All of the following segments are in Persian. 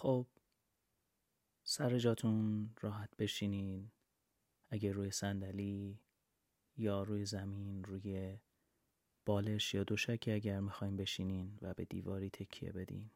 خب سر جاتون راحت بشینین. اگه روی صندلی یا روی زمین روی بالش یا دوشکی اگر می‌خوایم بشینین و به دیواری تکیه بدین.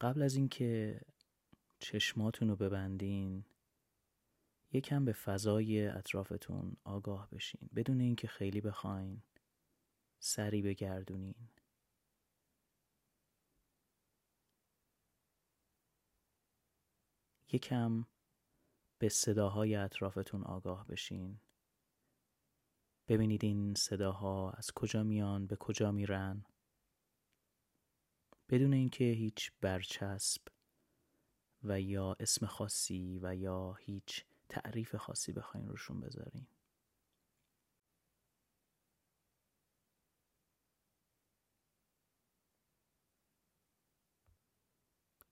قبل از اینکه چشماتون رو ببندین یکم به فضای اطرافتون آگاه بشین. بدون اینکه خیلی بخواین سری بگردونین. یکم به صداهای اطرافتون آگاه بشین. ببینید این صداها از کجا میان به کجا میرن. بدون اینکه هیچ برچسب و یا اسم خاصی و یا هیچ تعریف خاصی بخواین روشون بذارین.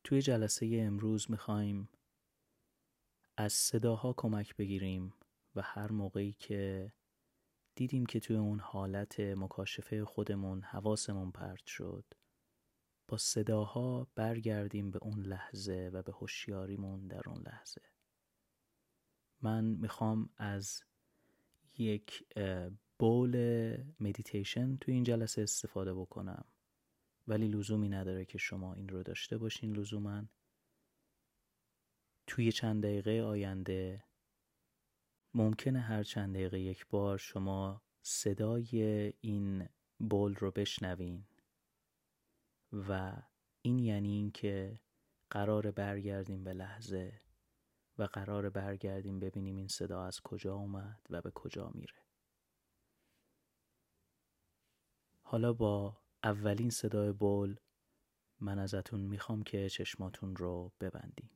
توی جلسه امروز می‌خوایم از صداها کمک بگیریم و هر موقعی که دیدیم که توی اون حالت مکاشفه خودمون حواسمون پرت شد با صداها برگردیم به اون لحظه و به هوشیاریمون در اون لحظه. من می‌خوام از یک بول مدیتیشن توی این جلسه استفاده بکنم ولی لزومی نداره که شما این رو داشته باشین لزوما. توی چند دقیقه آینده. ممکنه هر چند دقیقه یک بار شما صدای این بول رو بشنوین. و این یعنی اینکه قرار برگردیم به لحظه و قرار برگردیم ببینیم این صدا از کجا اومد و به کجا میره. حالا با اولین صدای بول من ازتون می‌خوام که چشماتون رو ببندین.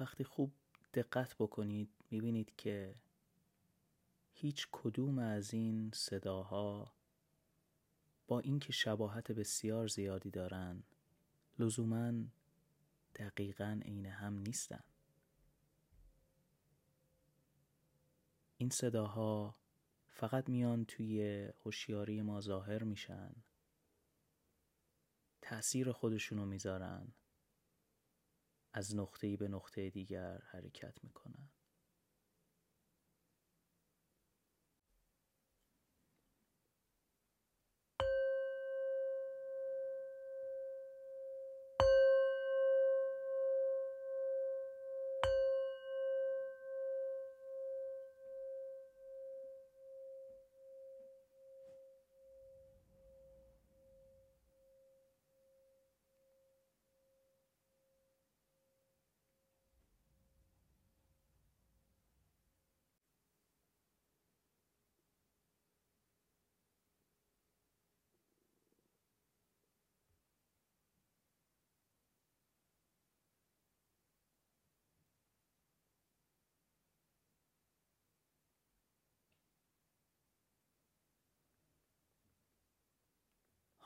وقتی خوب دقت بکنید می‌بینید که هیچ کدوم از این صداها با اینکه شباهت بسیار زیادی دارن لزوما دقیقا عین هم نیستن. این صداها فقط میان توی هوشیاری ما ظاهر میشن تأثیر خودشونو می‌ذارن. از نقطه‌ای به نقطه دیگر حرکت می‌کنن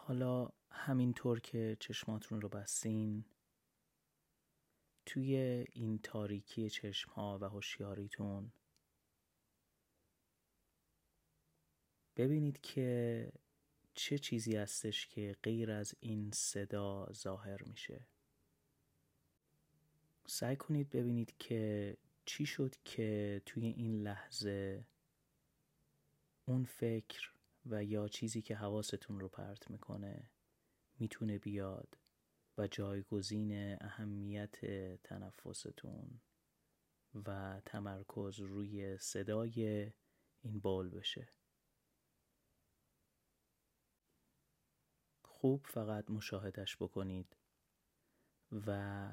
حالا همینطور که چشماتون رو بستین توی این تاریکی چشم ها و هوشیاریتون ببینید که چه چیزی هستش که غیر از این صدا ظاهر میشه. سعی کنید ببینید که چی شد که توی این لحظه اون فکر و یا چیزی که حواستون رو پرت می‌کنه می‌تونه بیاد و جایگزین اهمیت تنفستون و تمرکز روی صدای این بول بشه. خوب فقط مشاهدش بکنید و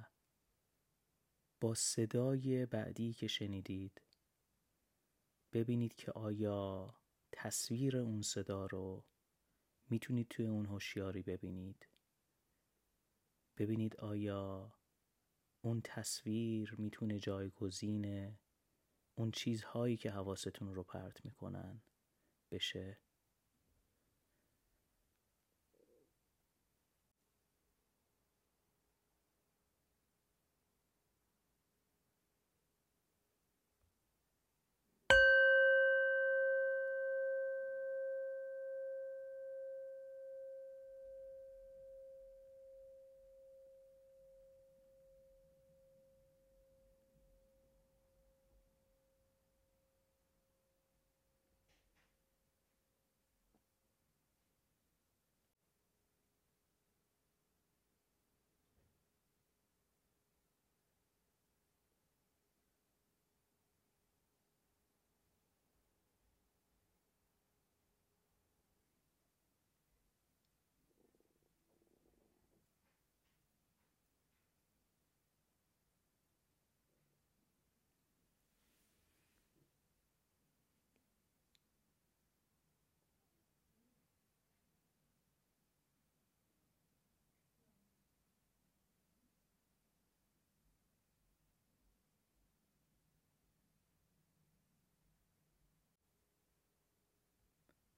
با صدای بعدی که شنیدید ببینید که آیا تصویر اون صدا رو می‌تونید توی اون هوشیاری ببینید. ببینید آیا اون تصویر می‌تونه جایگزین اون چیزهایی که حواستون رو پرت می‌کنن بشه.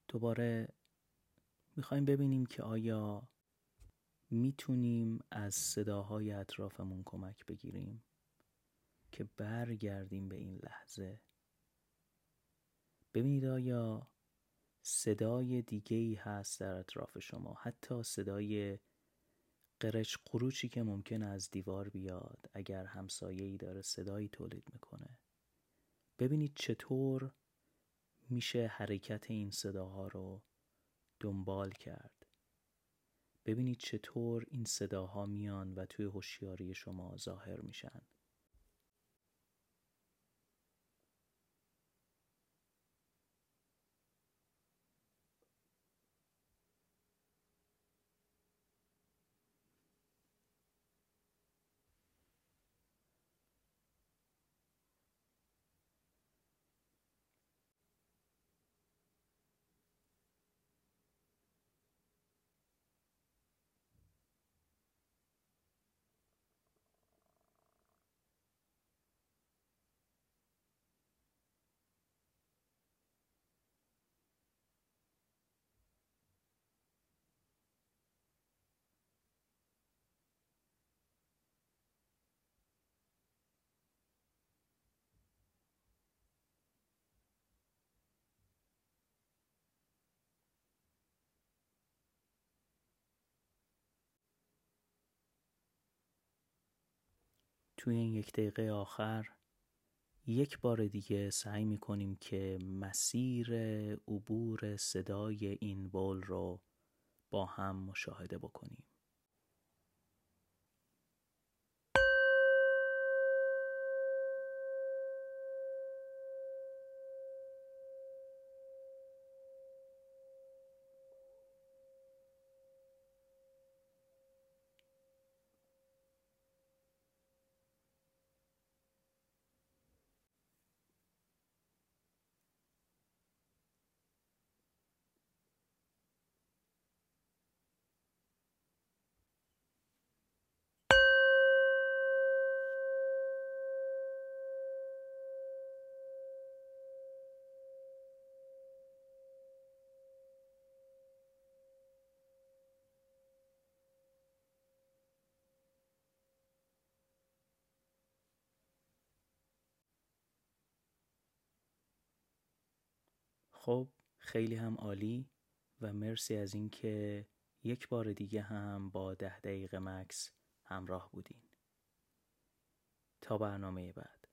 دوباره می‌خوایم ببینیم که آیا می‌تونیم از صداهای اطرافمون کمک بگیریم که برگردیم به این لحظه. ببینید آیا صدای دیگه ای هست در اطراف شما. حتی صدای قرش قروچی که ممکن از دیوار بیاد اگر همسایه ای داره صدایی تولید می‌کنه. ببینید چطور میشه حرکت این صداها رو دنبال کرد. ببینید چطور این صداها میان و توی هوشیاری شما ظاهر میشن. توی این یک دقیقه آخر یک بار دیگه سعی می کنیم که مسیر عبور صدای این بول رو با هم مشاهده بکنیم. خب خیلی هم عالی و مرسی از اینکه یک بار دیگه هم با ده دقیقه مکس همراه بودین. تا برنامه بعد.